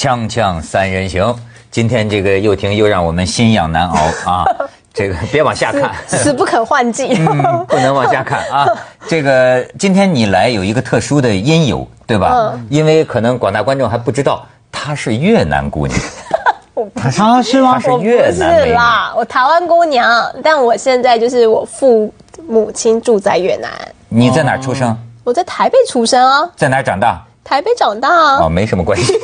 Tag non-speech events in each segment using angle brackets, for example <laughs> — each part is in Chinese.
锵锵三人行，今天这个又婷又让我们心痒难熬啊！<laughs> 这个别往下看，死不肯换季，嗯，不能往下看啊！<laughs> 这个今天你来有一个特殊的因由，对吧？因为可能广大观众还不知道，她是越南姑娘。<laughs> 她是吗？她是越南是啦，我台湾姑娘，但我现在就是我父母亲住在越南。你在哪儿出生？我在台北出生啊，在哪儿长大？台北长大啊。哦，没什么关系。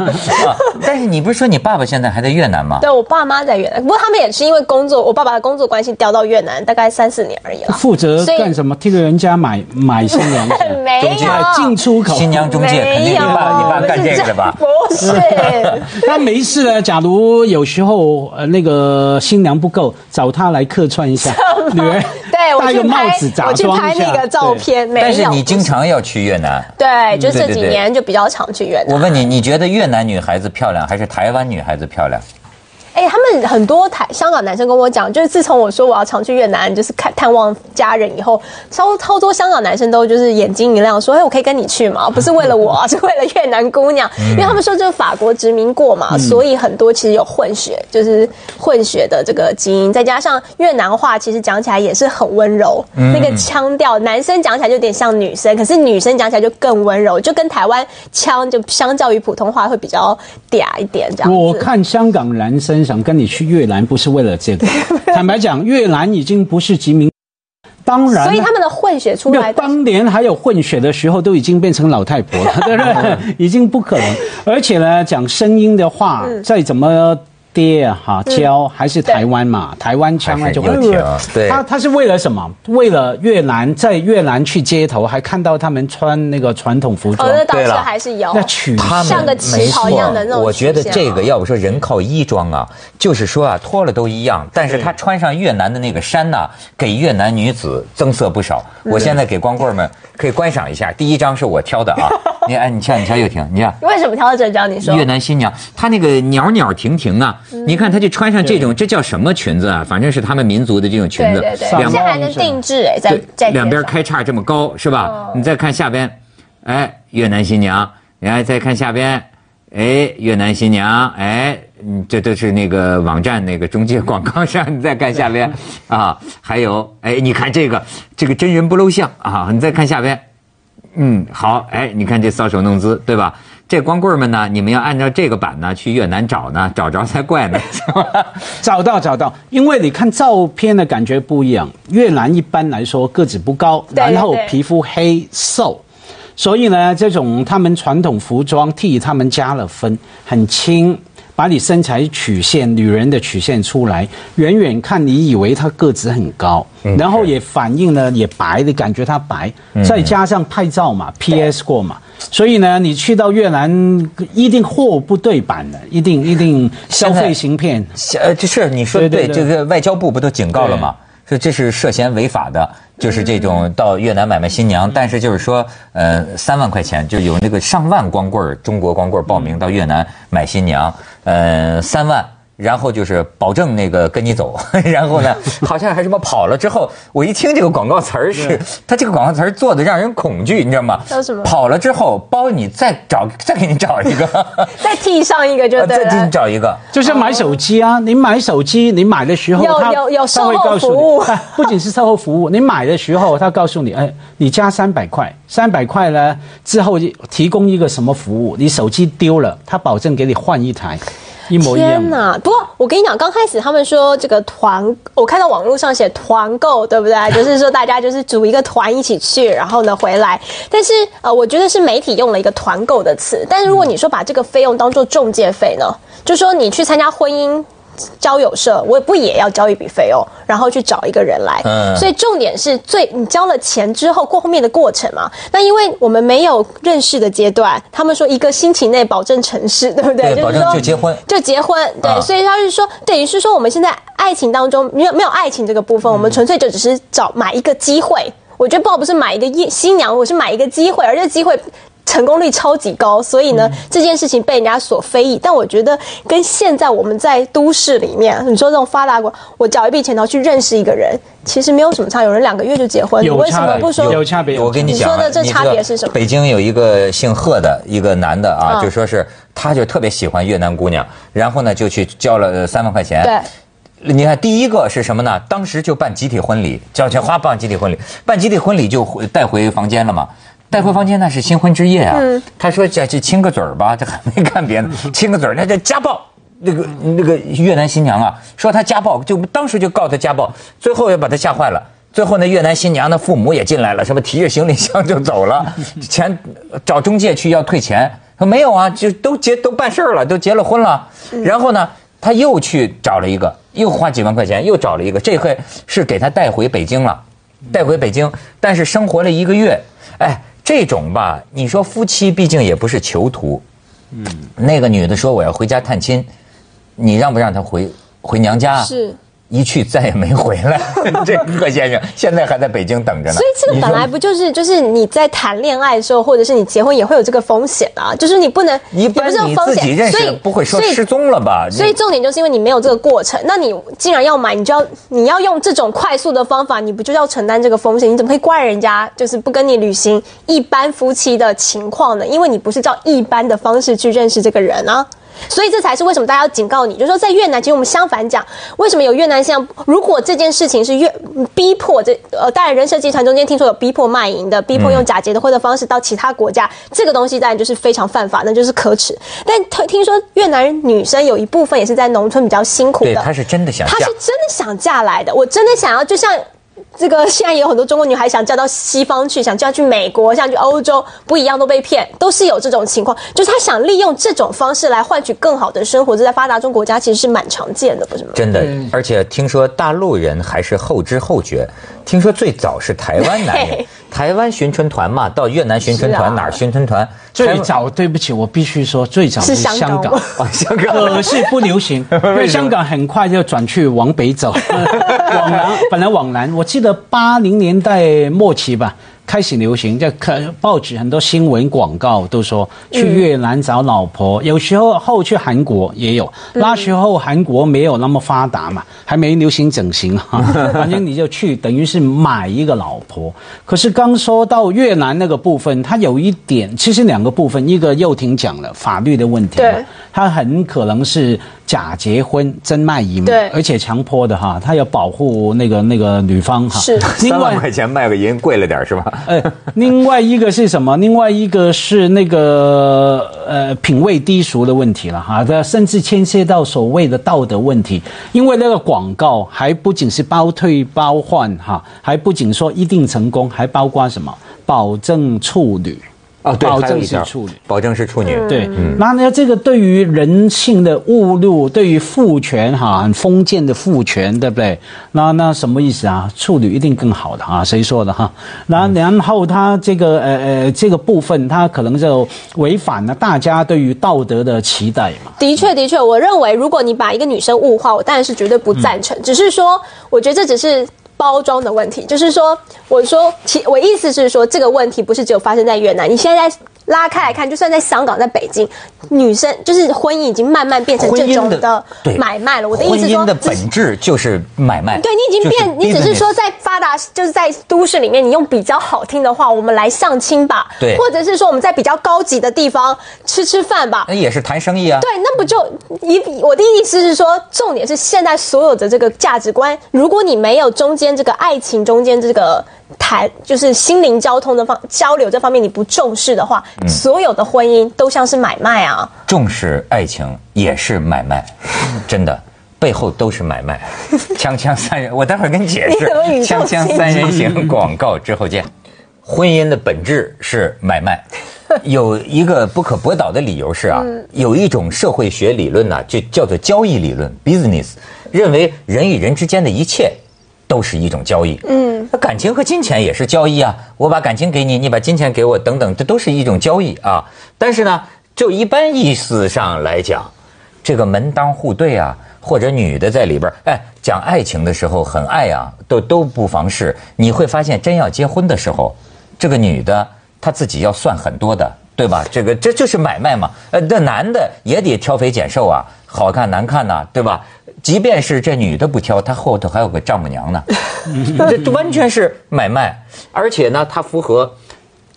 <laughs> 但是你不是说你爸爸现在还在越南吗？对我爸妈在越南，不过他们也是因为工作，我爸爸的工作关系调到越南，大概三四年而已了。负责干什么？替人家买买新娘子，<laughs> 没有进出口新娘中介，肯定你爸你爸干这个的吧？不是，<laughs> 那没事的。假如有时候呃那个新娘不够，找他来客串一下，女儿对我戴去拍我去拍那个照片，没有。但是你经常要去越南。对，就这几年就比较常去越南。我问你，你觉得越南女孩子漂亮还是台湾女孩子漂亮？哎、他们很多台香港男生跟我讲，就是自从我说我要常去越南，就是看探望家人以后，超超多香港男生都就是眼睛一亮，说：“哎，我可以跟你去吗？<laughs> 不是为了我，<laughs> 是为了越南姑娘，因为他们说就是法国殖民过嘛，所以很多其实有混血，就是混血的这个基因，再加上越南话，其实讲起来也是很温柔，那个腔调，男生讲起来就有点像女生，可是女生讲起来就更温柔，就跟台湾腔就相较于普通话会比较嗲一点这样子。我看香港男生想跟你去越南，不是为了这个。<laughs> 坦白讲，越南已经不是殖民，当然，所以他们的混血出来当年还有混血的时候，都已经变成老太婆了，<laughs> 对不对？<laughs> 已经不可能。而且呢，讲声音的话，嗯再怎么爹啊哈教，还是台湾嘛，台湾腔啊就还是有腔对。他他是为了什么？为了越南，在越南去街头，还看到他们穿那个传统服装。对了。还是有。那取他们像个旗袍一样的那种没错我觉得这个啊要不说人靠衣装啊，就是说啊，脱了都一样，但是他穿上越南的那个衫呐、给越南女子增色不少。我现在给光棍们可以观赏一下，第一张是我挑的啊，<laughs> 你哎，你瞧，你瞧，又婷，你看。为什么挑到这张？你说。越南新娘，她那个袅袅婷婷啊，嗯你看她就穿上这种，这叫什么裙子啊？反正是他们民族的这种裙子，对对对，两边还能定制哎，在对在两边开叉这么高是吧？哦。你再看下边，哎，越南新娘，然后再看下边，哎，越南新娘，哎，嗯，这都是那个网站那个中介广告上，你再看下边啊，还有，哎，你看这个这个真人不露相啊，你再看下边，嗯，好，哎，你看这搔首弄姿，对吧？这光棍们呢，你们要按照这个版呢去越南找呢，找着才怪呢？<laughs> 找到找到，因为你看照片的感觉不一样。越南一般来说个子不高，然后皮肤黑瘦，所以呢，这种他们传统服装替他们加了分，很轻，把你身材曲线、女人的曲线出来，远远看你以为她个子很高，然后也反映了也白的感觉她白，再加上拍照嘛，PS 过嘛。所以呢，你去到越南一定货不对版的，一定一定消费行骗。呃，这是你说的对，这个外交部不都警告了吗？说这是涉嫌违法的，就是这种到越南买卖新娘，但是就是说，呃，三万块钱就有那个上万光棍儿中国光棍儿报名到越南买新娘，呃，三万。然后就是保证那个跟你走，<laughs> 然后呢，<laughs> 好像还什么跑了之后，我一听这个广告词儿是，他这个广告词儿做的让人恐惧，你知道吗？叫什么跑了之后包你再找 <laughs> 再给你找一个，再替上一个就对再替你。找一个。就是买手机啊，你买手机，你买的时候有他他会售后告诉服务你，哎不仅是售后服务，你买的时候他告诉你，哎，你加三百块，三百块呢之后提供一个什么服务，你手机丢了，他保证给你换一台，一模一样。天哪！不过我跟你讲，刚开始他们说这个团，我看到网络上写团购，对不对？<laughs> 就是说大家就是组一个团一起去，然后呢回来。但是呃，我觉得是媒体用了一个团购的词。但是如果你说把这个费用当做中介费呢，就说你去参加婚姻。交友社，我不也要交一笔费用，然后去找一个人来。嗯所以重点是最你交了钱之后过后面的过程嘛。那因为我们没有认识的阶段，他们说一个星期内保证成事，对不对？对保证说就结婚就结婚，对，啊所以他是说，等于是说我们现在爱情当中没有没有爱情这个部分，我们纯粹就只是找买一个机会。我觉得不好不是买一个新新娘，我是买一个机会，而这机会。成功率超级高，所以呢，这件事情被人家所非议。但我觉得跟现在我们在都市里面，你说这种发达国，我缴一笔钱然后去认识一个人，其实没有什么差。有人两个月就结婚，你为什有差别么不说？有差别我跟你讲啊，你说的这差别是什么北京有一个姓贺的一个男的啊，嗯就说是他就特别喜欢越南姑娘，然后呢就去交了三万块钱。对，你看第一个是什么呢？当时就办集体婚礼，交钱花办集体婚礼，办集体婚礼就回带回房间了嘛。带回房间那是新婚之夜啊。他说这这亲个嘴儿吧，这 <laughs> 还没干别的，亲个嘴儿，那叫家暴。那个那个越南新娘啊，说他家暴，就当时就告他家暴，最后也把他吓坏了。最后那越南新娘的父母也进来了，什么提着行李箱就走了，<laughs> 钱找中介去要退钱，说没有啊，就都结都办事儿了，都结了婚了。然后呢，他又去找了一个，又花几万块钱又找了一个，这回是给他带回北京了，带回北京，但是生活了一个月，哎，这种吧，你说夫妻毕竟也不是囚徒，嗯，那个女的说我要回家探亲。你让不让她回回娘家？是，一去再也没回来。<laughs> 这贺先生现在还在北京等着呢。所以这个本来不就是就是你在谈恋爱的时候，或者是你结婚也会有这个风险啊，就是你不能，你不是你自己认识，不会说失踪了吧？所以重点就是因为你没有这个过程，那你既然要买，你就要你要用这种快速的方法，你不就要承担这个风险？你怎么会怪人家就是不跟你履行一般夫妻的情况呢？因为你不是照一般的方式去认识这个人啊。所以这才是为什么大家要警告你，就是说在越南，其实我们相反讲，为什么有越南像如果这件事情是越逼迫这呃，当然人蛇集团中间听说有逼迫卖淫的，逼迫用假结的婚的方式到其他国家，这个东西当然就是非常犯法，那就是可耻。但听听说越南女生有一部分也是在农村比较辛苦的，她是真的想，她是真的想嫁来的，我真的想要，就像。这个现在也有很多中国女孩想嫁到西方去，想嫁去美国，想去欧洲，不一样都被骗，都是有这种情况。就是她想利用这种方式来换取更好的生活，这在发达中国家其实是蛮常见的，不是吗？真的，而且听说大陆人还是后知后觉。听说最早是台湾男人，台湾巡春团嘛，到越南巡春团哪儿巡春团？最早对不起，我必须说最早是香港，香港 <laughs> 可是不流行，<laughs> 因为香港很快就转去往北走，<laughs> 往南本来往南，我记得八零年代末期吧。开始流行，在看报纸很多新闻广告都说去越南找老婆，有时候后去韩国也有。那时候韩国没有那么发达嘛，还没流行整形哈，<laughs> 反正你就去，等于是买一个老婆。可是刚说到越南那个部分，它有一点，其实两个部分，一个又婷讲了法律的问题，对，它很可能是。假结婚真卖淫，对，而且强迫的哈，他要保护那个那个女方哈。是，<laughs> 三万块钱卖个淫贵了点是吧？哎，另外一个是什么？另外一个是那个呃品味低俗的问题了哈，这甚至牵涉到所谓的道德问题，因为那个广告还不仅是包退包换哈，还不仅说一定成功，还包括什么保证处女。哦，对，保证是处女，保证是处女。对，那那，这个对于人性的误入，对于父权哈，很封建的父权，对不对？那那什么意思啊？处女一定更好的啊？谁说的哈？那然后他这个呃呃这个部分，他可能就违反了大家对于道德的期待嘛？的确，的确，我认为如果你把一个女生物化，我当然是绝对不赞成。只是说，我觉得这只是。包装的问题，就是说，我说，其我意思是说，这个问题不是只有发生在越南，你现在。拉开来看，就算在香港、在北京，女生就是婚姻已经慢慢变成这种的买卖了。我的意思说，婚姻的本质就是买卖。对你已经变，你只是说在发达，就是在都市里面，你用比较好听的话，我们来相亲吧。对，或者是说我们在比较高级的地方吃吃饭吧。那也是谈生意啊。对，那不就一我的意思是说，重点是现在所有的这个价值观，如果你没有中间这个爱情中间这个。谈就是心灵交通的方交流这方面你不重视的话，所有的婚姻都像是买卖啊。重视爱情也是买卖，<laughs> 真的背后都是买卖。<laughs> 锵锵三人，我待会儿跟你解释。锵锵三人行广告之后见。婚姻的本质是买卖，<laughs> 有一个不可驳倒的理由是啊，有一种社会学理论呢，就叫做交易理论 （business），认为人与人之间的一切。都是一种交易，嗯，那感情和金钱也是交易啊。我把感情给你，你把金钱给我，等等，这都是一种交易啊。但是呢，就一般意思上来讲，这个门当户对啊，或者女的在里边，哎，讲爱情的时候很爱啊，都都不妨事。你会发现，真要结婚的时候，这个女的她自己要算很多的，对吧？这个这就是买卖嘛。呃，那男的也得挑肥拣瘦啊，好看难看呐，对吧？即便是这女的不挑，她后头还有个丈母娘呢，<laughs> 这完全是买卖，而且呢，它符合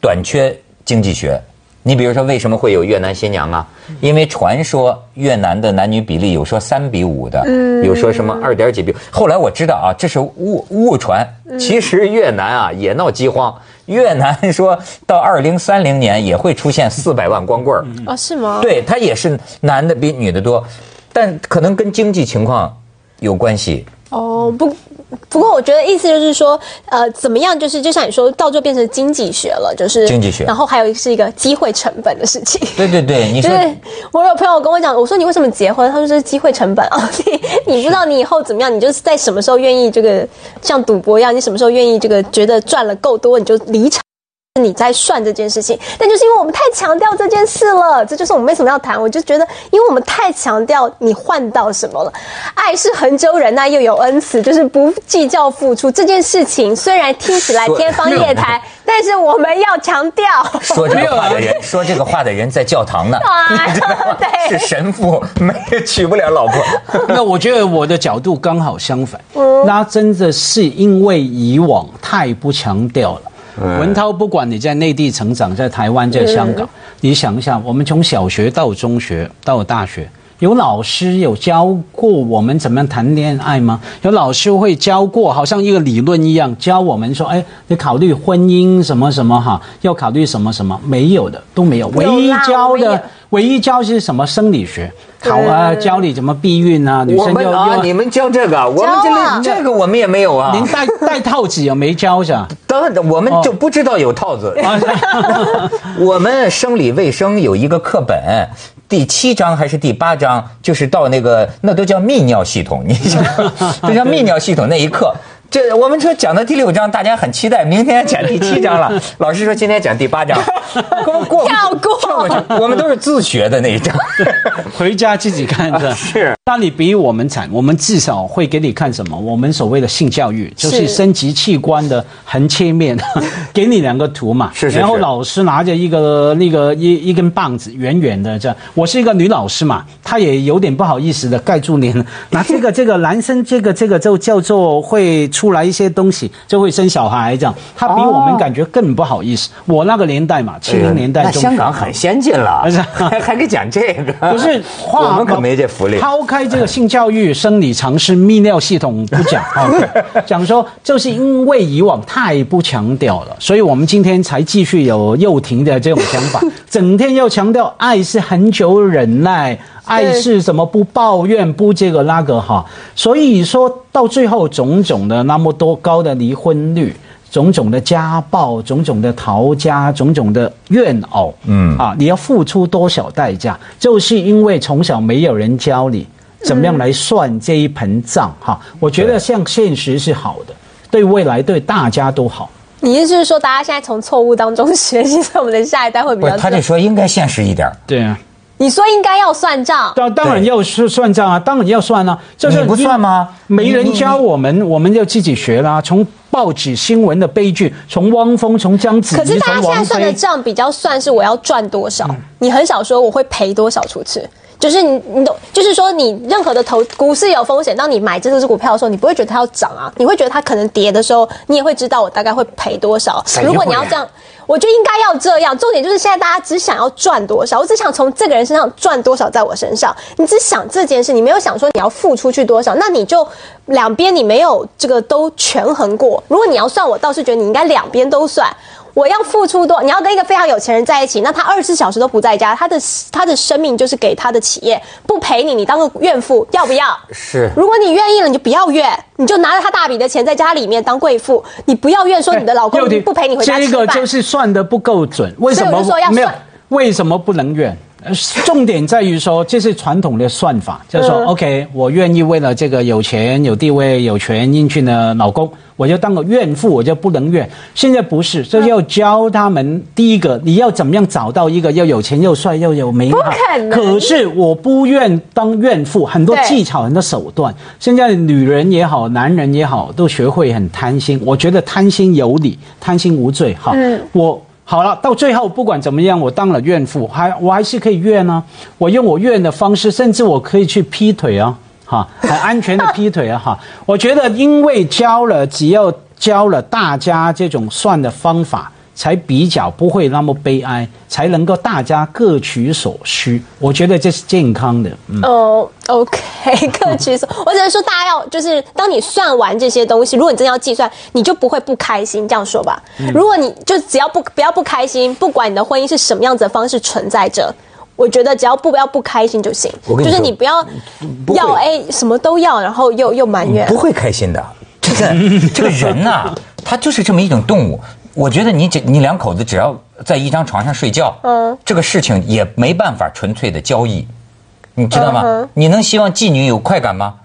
短缺经济学。你比如说，为什么会有越南新娘啊？因为传说越南的男女比例有说三比五的，有说什么二点几比。后来我知道啊，这是误误传。其实越南啊也闹饥荒，越南 <laughs> 说到二零三零年也会出现四百万光棍儿。啊，是吗？对，他也是男的比女的多，但可能跟经济情况有关系。哦，不，不过我觉得意思就是说，呃，怎么样，就是就像你说，到最后变成经济学了，就是经济学然后还有是一个机会成本的事情。对对对，你说 <laughs> 就是我有朋友跟我讲，我说你为什么结婚？他说这是机会成本啊，你 <laughs> 你不知道你以后怎么样，你就是在什么时候愿意这个像赌博一样，你什么时候愿意这个觉得赚了够多，你就离场。你在算这件事情，但就是因为我们太强调这件事了，这就是我们为什么要谈。我就觉得，因为我们太强调你换到什么了，爱是恒久忍耐又有恩慈，就是不计较付出这件事情。虽然听起来天方夜谭，但是我们要强调。说这个话的人，说这个话的人在教堂呢，<laughs> 啊？对 <laughs> 是神父，没娶不了老婆。<laughs> 那我觉得我的角度刚好相反，那真的是因为以往太不强调了。文涛，不管你在内地成长，在台湾，在香港，你想一下，我们从小学到中学到大学，有老师有教过我们怎么样谈恋爱吗？有老师会教过，好像一个理论一样，教我们说，哎，你考虑婚姻什么什么哈，要考虑什么什么，没有的都没有，唯一教的。唯一教是什么生理学，考啊，教你怎么避孕啊，女我生要们啊，你们教这个，我们教啊这这个我们也没有啊。您戴戴套子也没教是吧？当然，我们就不知道有套子。啊，<laughs> 我们生理卫生有一个课本，第七章还是第八章，就是到那个那都叫泌尿系统，你想，<laughs> 就叫泌尿系统那一课。这我们说讲到第六章，大家很期待，明天讲第七章了。<laughs> 老师说今天讲第八章，<laughs> 过过跳过跳过去。我们都是自学的那一章。<laughs> 回家自己看着。是，那你比我们惨，我们至少会给你看什么？我们所谓的性教育，就是生殖器官的横切面，给你两个图嘛。是是是然后老师拿着一个那个一一根棒子，远远的这样。我是一个女老师嘛，她也有点不好意思的盖住脸。那这个这个男生这个这个就叫做会出来一些东西，就会生小孩这样。他比我们感觉更不好意思。我那个年代嘛，七零年代那中香港很先进了 <laughs> 是，<laughs> 还还给讲这个，不是话我们可没这福利。抛开这个性教育、生理常识、泌尿系统不讲啊，<laughs> 讲说就是因为以往太不强调了，所以我们今天才继续有幼婷的这种想法，整天要强调爱是很久忍耐，爱是什么不抱怨、不这个那个哈，所以说到最后种种的那么多高的离婚率。种种的家暴，种种的逃家，种种的怨偶，嗯啊，你要付出多少代价？就是因为从小没有人教你怎么样来算这一盆账哈。我觉得像现实是好的，对未来对大家都好。你意思是说，大家现在从错误当中学习，所以我们的下一代会比较不是，他这说应该现实一点。对啊，你说应该要算账，当当然要是算账啊，当然要算啊。这是不算吗没人教我们，我们就自己学啦。从报纸新闻的悲剧，从汪峰，从章子怡，可是大家现在算的。账比较算是我要赚多少，你很少说我会赔多少出去。就是你，你懂，就是说你任何的投股市有风险，当你买这只股票的时候，你不会觉得它要涨啊，你会觉得它可能跌的时候，你也会知道我大概会赔多少。如果你要这样，我觉得应该要这样。重点就是现在大家只想要赚多少，我只想从这个人身上赚多少在我身上，你只想这件事，你没有想说你要付出去多少，那你就两边你没有这个都权衡过。如果你要算，我倒是觉得你应该两边都算。我要付出多，你要跟一个非常有钱人在一起，那他二十四小时都不在家，他的他的生命就是给他的企业，不陪你，你当个怨妇要不要？是如果你愿意了，你就不要怨，你就拿着他大笔的钱在家里面当贵妇，你不要怨说你的老公不陪你回家吃饭。这个就是算的不够准，为什么说要没有算？为什么不能怨？呃重点在于说，这是传统的算法，就是说、嗯 o k 我愿意为了这个有钱、有地位、有权英俊的老公，我就当个怨妇，我就不能怨。现在不是，这要教他们。第一个，你要怎么样找到一个又有钱又帅又有美好？不可能可是我不愿当怨妇，很多技巧、很多手段。现在女人也好，男人也好，都学会很贪心。我觉得贪心有理，贪心无罪。哈，嗯我。好了，到最后不管怎么样，我当了怨妇，还我还是可以怨呢、我用我怨的方式，甚至我可以去劈腿啊，哈，很安全的劈腿啊，哈。我觉得，因为教了，只要教了大家这种算的方法，才比较不会那么悲哀，才能够大家各取所需。我觉得这是健康的。嗯，哦，OK，<laughs> 各取所，我只能说大家要就是，当你算完这些东西，如果你真的要计算，你就不会不开心，这样说吧。如果你就只要不不要不开心，不管你的婚姻是什么样子的方式存在着。我觉得只要不不要不开心就行，就是我跟你说你不要不要哎什么都要，然后又又埋怨不。会开心的。这个这个人呐、他就是这么一种动物。我觉得你只你两口子只要在一张床上睡觉，嗯这个事情也没办法纯粹的交易，你知道吗？嗯你能希望妓女有快感吗？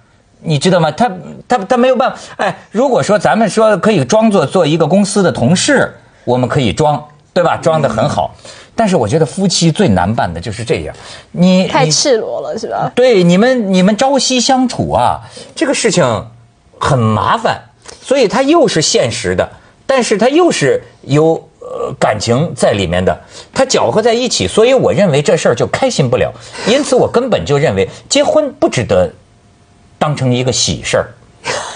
你知道吗？他他他没有办法。哎，如果说咱们说可以装作做一个公司的同事，我们可以装，对吧？装的很好。但是我觉得夫妻最难办的就是这样，你太赤裸了，是吧？对，你们你们朝夕相处啊，这个事情很麻烦，所以它又是现实的，但是它又是有呃感情在里面的，它搅和在一起，所以我认为这事儿就开心不了。因此，我根本就认为结婚不值得当成一个喜事儿。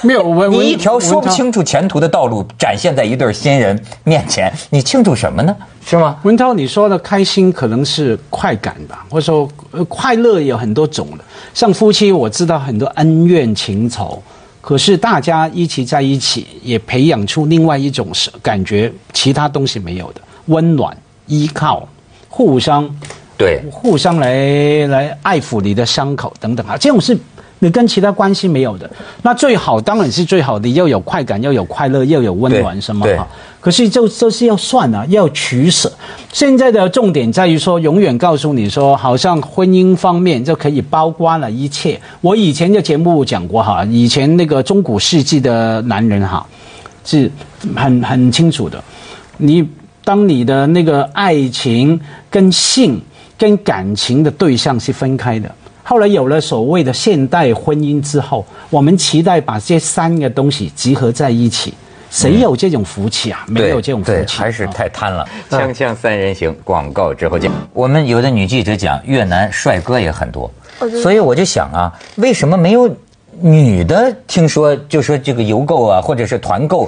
没有我你一条说不。清楚前途的道路展现在一对新人面前，你庆祝什么呢？是吗？文涛，你说的开心可能是快感吧，或者说呃快乐有很多种的。像夫妻，我知道很多恩怨情仇，可是大家一起在一起，也培养出另外一种是感觉，其他东西没有的温暖、依靠、互相对，互相来来爱抚你的伤口等等啊，这种是你跟其他关系没有的。那最好当然是最好的，要有快感，要有快乐，要有温暖什么哈？可是就就是要算啊，要取舍。现在的重点在于说，永远告诉你说，好像婚姻方面就可以包括了一切。我以前的节目讲过哈，以前那个中古世纪的男人哈，是很很清楚的。你当你的那个爱情跟性跟感情的对象是分开的。后来有了所谓的现代婚姻之后，我们期待把这三个东西集合在一起。谁有这种福气啊？没有这种福，气，还是啊太贪了。锵锵三人行，广告之后见。我们有的女记者讲，越南帅哥也很多，所以我就想啊，为什么没有女的？听说就说这个邮购啊，或者是团购，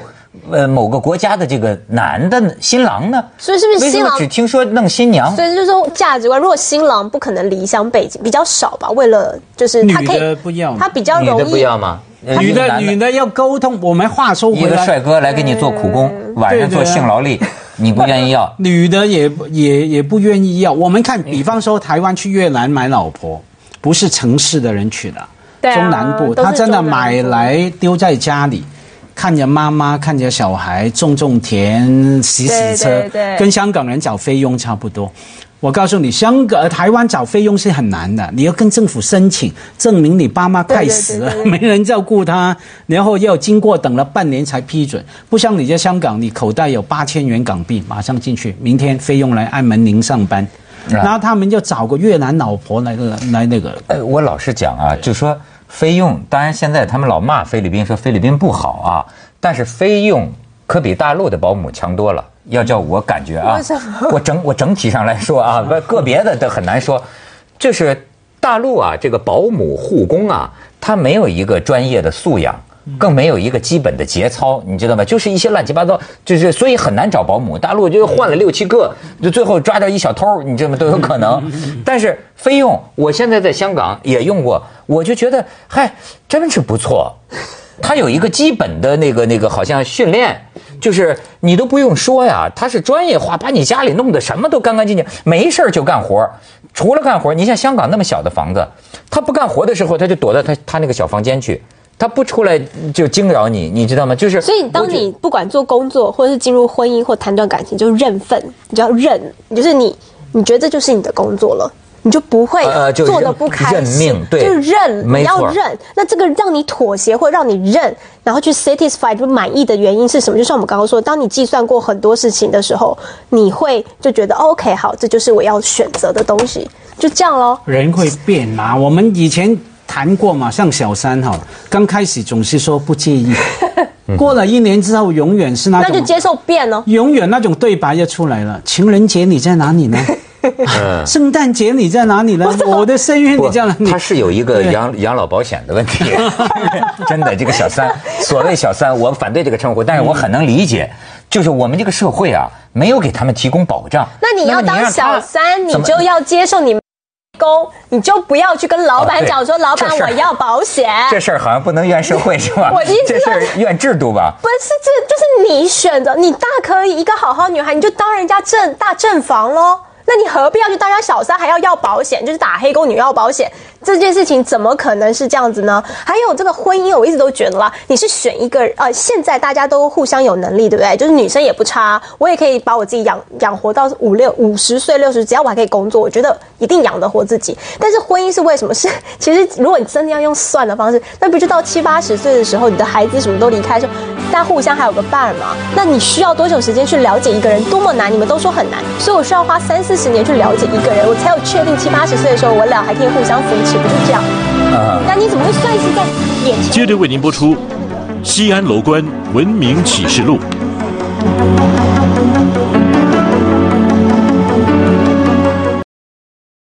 呃，某个国家的这个男的新郎呢？所以是不是为什新郎么只听说弄新娘？所以就是说价值观，如果新郎不可能离乡背景，比较少吧。为了就是他可女的以，不要他比较女的容易。不要吗？呃女的女的要沟通。我们话说回来一个帅哥来给你做苦工，晚上做对对啊性劳力，<laughs> 你不愿意要？女的也也也不愿意要。我们看，比方说台湾去越南买老婆，不是城市的人去的，啊中南部，他真的买来丢在家里。看着妈妈，看着小孩，种种田，洗洗车，对对对跟香港人找菲佣差不多。我告诉你，香港、呃台湾找菲佣是很难的，你要跟政府申请，证明你爸妈快死了，对对对对没人照顾他，然后要经过等了半年才批准。不像你在香港，你口袋有八千元港币，马上进去，明天菲佣来按门铃上班，然后他们就找个越南老婆来来那个。呃，我老实讲啊，就说菲佣，当然现在他们老骂菲律宾，说菲律宾不好啊，但是菲佣可比大陆的保姆强多了。要叫我感觉啊我整我整体上来说啊，不个别的都很难说，就是大陆啊，这个保姆护工啊，他没有一个专业的素养。更没有一个基本的节操，你知道吗？就是一些乱七八糟，就是所以很难找保姆。大陆就换了六七个，就最后抓着一小偷，你知道吗？都有可能。<laughs> 但是菲用，我现在在香港也用过，我就觉得嗨，真是不错。他有一个基本的那个那个好像训练，就是你都不用说呀，他是专业化，把你家里弄得什么都干干净净，没事就干活。除了干活，你像香港那么小的房子，他不干活的时候，他就躲到他他那个小房间去，他不出来就惊扰你，你知道吗？就是所以，当你不管做工作，或者是进入婚姻或谈段感情，就认份，你就要认，就是你，你觉得这就是你的工作了，你就不会做的不开认心，命对就认，你要认。那这个让你妥协或让你认，然后去 satisfy 就满意的原因是什么？就像我们刚刚说，当你计算过很多事情的时候，你会就觉得、哦 OK 好，这就是我要选择的东西，就这样咯。人会变嘛。我们以前谈过嘛，像小三哈，刚开始总是说不介意，<laughs> 过了一年之后，永远是那种，那就接受变哦。永远那种对白就出来了。情人节你在哪里呢？圣诞节你在哪里呢？我的生日你在哪里？他是有一个养养老保险的问题，<laughs> 真的，这个小三，所谓小三，我反对这个称呼，但是我很能理解，就是我们这个社会啊，没有给他们提供保障。那你要当小三，你就要接受你们工，你就不要去跟老板讲说，老板我要保险。这事儿好像不能怨社会 <laughs> 是吧？我的意思这事儿怨制度吧？不是，这就是你选择，你大可以一个好好女孩，你就当人家正大正房喽。那你何必要去当人家小三，还要要保险，就是打黑工你要保险这件事情，怎么可能是这样子呢？还有这个婚姻，我一直都觉得啦，你是选一个呃，现在大家都互相有能力，对不对？就是女生也不差，我也可以把我自己养养活到五六五十岁六十，只要我还可以工作，我觉得一定养得活自己。但是婚姻是为什么？是 <laughs> 其实如果你真的要用算的方式，那不就到七八十岁的时候，你的孩子什么都离开的时候，大家互相还有个伴嘛？那你需要多久时间去了解一个人？多么难？你们都说很难，所以我需要花三四十年去了解一个人，我才有确定七八十岁的时候，我俩还可以互相扶持，不是这样？啊。那你怎么会算是在眼前？接着为您播出《西安楼观文明启示录》。